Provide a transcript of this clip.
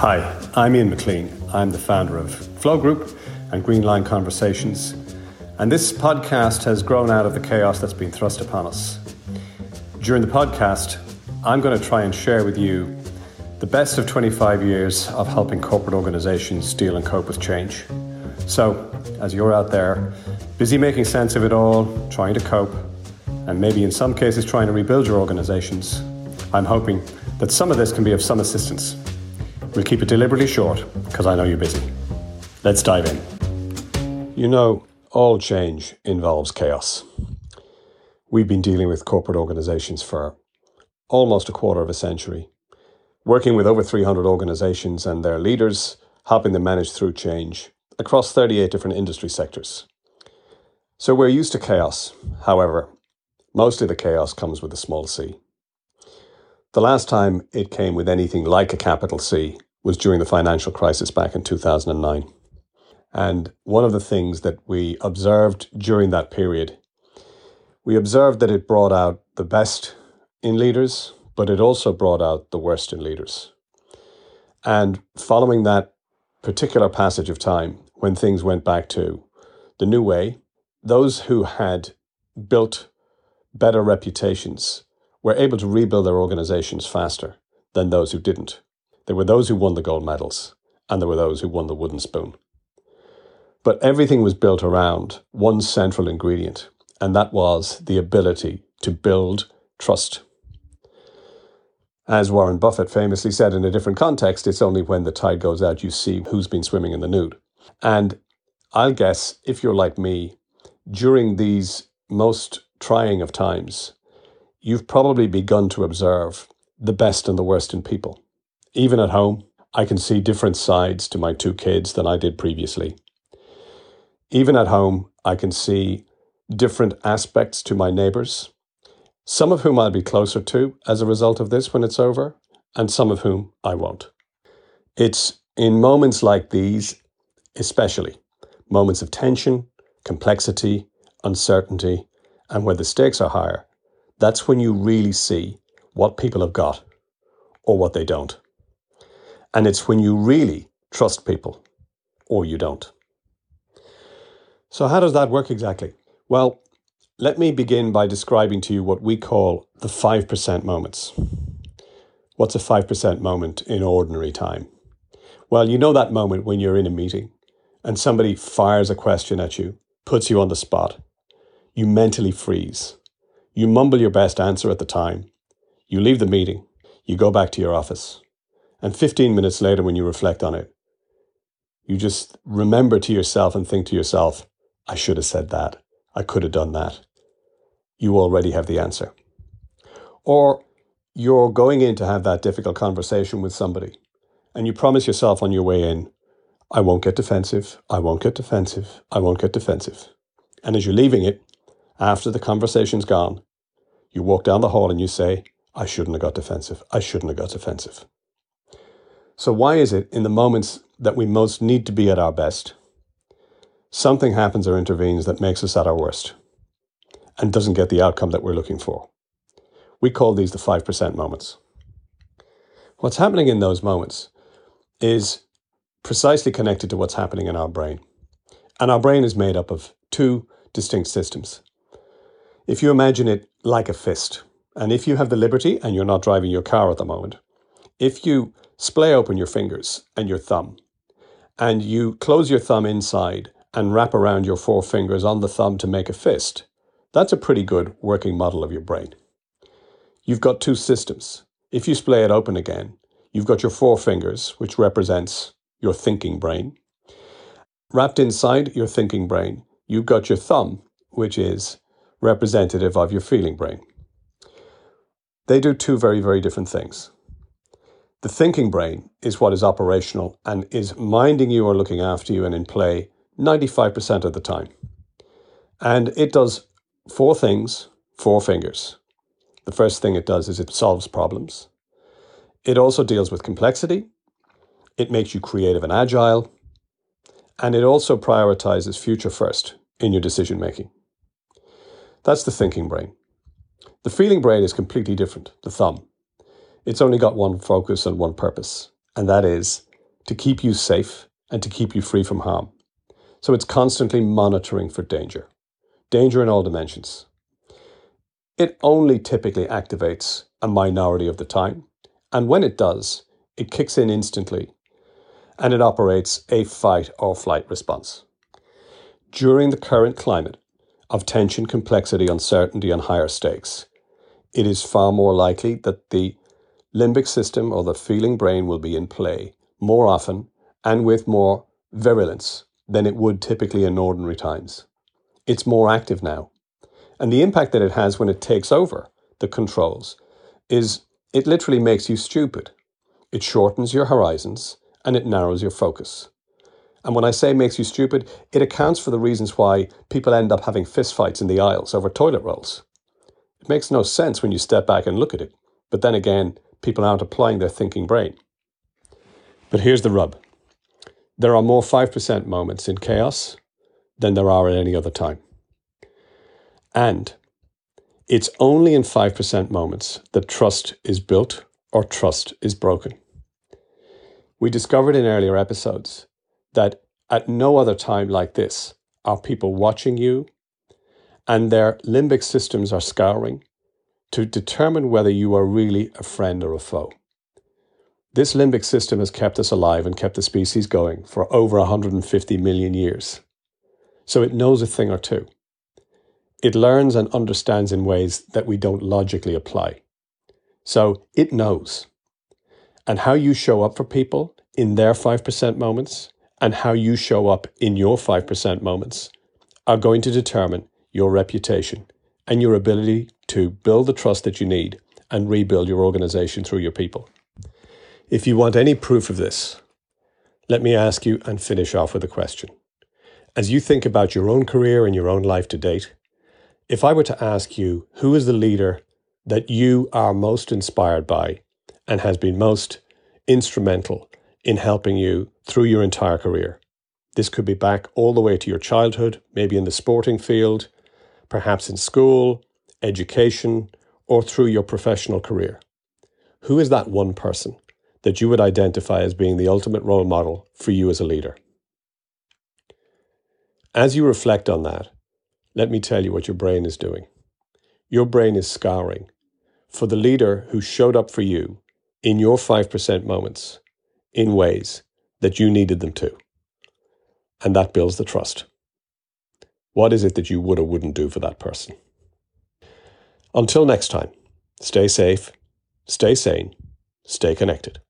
Hi, I'm Ian McLean. I'm the founder of Flow Group and Green Line Conversations. And this podcast has grown out of the chaos that's been thrust upon us. During the podcast, I'm going to try and share with you the best of 25 years of helping corporate organizations deal and cope with change. So, as you're out there, busy making sense of it all, trying to cope, and maybe in some cases trying to rebuild your organizations, I'm hoping that some of this can be of some assistance. We'll keep it deliberately short because I know you're busy. Let's dive in. You know, all change involves chaos. We've been dealing with corporate organizations for almost a quarter of a century, working with over 300 organizations and their leaders, helping them manage through change across 38 different industry sectors. So we're used to chaos. However, mostly the chaos comes with a small c. The last time it came with anything like a capital C was during the financial crisis back in 2009. And one of the things that we observed during that period, we observed that it brought out the best in leaders, but it also brought out the worst in leaders. And following that particular passage of time, when things went back to the new way, those who had built better reputations were able to rebuild their organizations faster than those who didn't. There were those who won the gold medals, and there were those who won the wooden spoon. But everything was built around one central ingredient, and that was the ability to build trust. As Warren Buffett famously said in a different context, it's only when the tide goes out you see who's been swimming in the nude. And I'll guess if you're like me, during these most trying of times, you've probably begun to observe the best and the worst in people. Even at home, I can see different sides to my two kids than I did previously. Even at home, I can see different aspects to my neighbors, some of whom I'll be closer to as a result of this when it's over, and some of whom I won't. It's in moments like these, especially moments of tension, complexity, uncertainty, and where the stakes are higher, that's when you really see what people have got or what they don't. And it's when you really trust people or you don't. So, how does that work exactly? Well, let me begin by describing to you what we call the 5% moments. What's a 5% moment in ordinary time? Well, you know that moment when you're in a meeting and somebody fires a question at you, puts you on the spot. You mentally freeze. You mumble your best answer at the time. You leave the meeting. You go back to your office. And 15 minutes later, when you reflect on it, you just remember to yourself and think to yourself, I should have said that. I could have done that. You already have the answer. Or you're going in to have that difficult conversation with somebody, and you promise yourself on your way in, I won't get defensive, I won't get defensive, I won't get defensive. And as you're leaving it, after the conversation's gone, you walk down the hall and you say, I shouldn't have got defensive. I shouldn't have got defensive. So, why is it in the moments that we most need to be at our best, something happens or intervenes that makes us at our worst and doesn't get the outcome that we're looking for? We call these the 5% moments. What's happening in those moments is precisely connected to what's happening in our brain. And our brain is made up of two distinct systems if you imagine it like a fist, and if you have the liberty and you're not driving your car at the moment, if you splay open your fingers and your thumb, and you close your thumb inside and wrap around your four fingers on the thumb to make a fist, that's a pretty good working model of your brain. You've got two systems. If you splay it open again, you've got your four fingers, which represents your thinking brain. Wrapped inside your thinking brain, you've got your thumb, which is representative of your feeling brain. They do two very, very different things. The thinking brain is what is operational and is minding you or looking after you and in play 95% of the time. And it does four things, four fingers. The first thing it does is it solves problems. It also deals with complexity. It makes you creative and agile. And it also prioritizes future first in your decision making. That's the thinking brain. The feeling brain is completely different, the thumb. It's only got one focus and one purpose, and that is to keep you safe and to keep you free from harm. So it's constantly monitoring for danger, danger in all dimensions. It only typically activates a minority of the time, and when it does, it kicks in instantly and it operates a fight or flight response. During the current climate of tension, complexity, uncertainty, and higher stakes, it is far more likely that the limbic system or the feeling brain will be in play more often and with more virulence than it would typically in ordinary times. It's more active now. And the impact that it has when it takes over the controls is it literally makes you stupid. It shortens your horizons and it narrows your focus. And when I say makes you stupid, it accounts for the reasons why people end up having fistfights in the aisles over toilet rolls. It makes no sense when you step back and look at it. But then again, people aren't applying their thinking brain. But here's the rub there are more 5% moments in chaos than there are at any other time. And it's only in 5% moments that trust is built or trust is broken. We discovered in earlier episodes that at no other time like this are people watching you and their limbic systems are scouring to determine whether you are really a friend or a foe. This limbic system has kept us alive and kept the species going for over 150 million years. So it knows a thing or two. It learns and understands in ways that we don't logically apply. So it knows. And how you show up for people in their 5% moments and how you show up in your 5% moments are going to determine your reputation and your ability to build the trust that you need and rebuild your organization through your people. If you want any proof of this, let me ask you and finish off with a question. As you think about your own career and your own life to date, if I were to ask you who is the leader that you are most inspired by and has been most instrumental in helping you through your entire career, this could be back all the way to your childhood, maybe in the sporting field, perhaps in school, education, or through your professional career. Who is that one person that you would identify as being the ultimate role model for you as a leader. As you reflect on that, let me tell you what your brain is doing. Your brain is scouring for the leader who showed up for you in your 5% moments in ways that you needed them to. And that builds the trust. What is it that you would or wouldn't do for that person? Until next time, stay safe, stay sane, stay connected.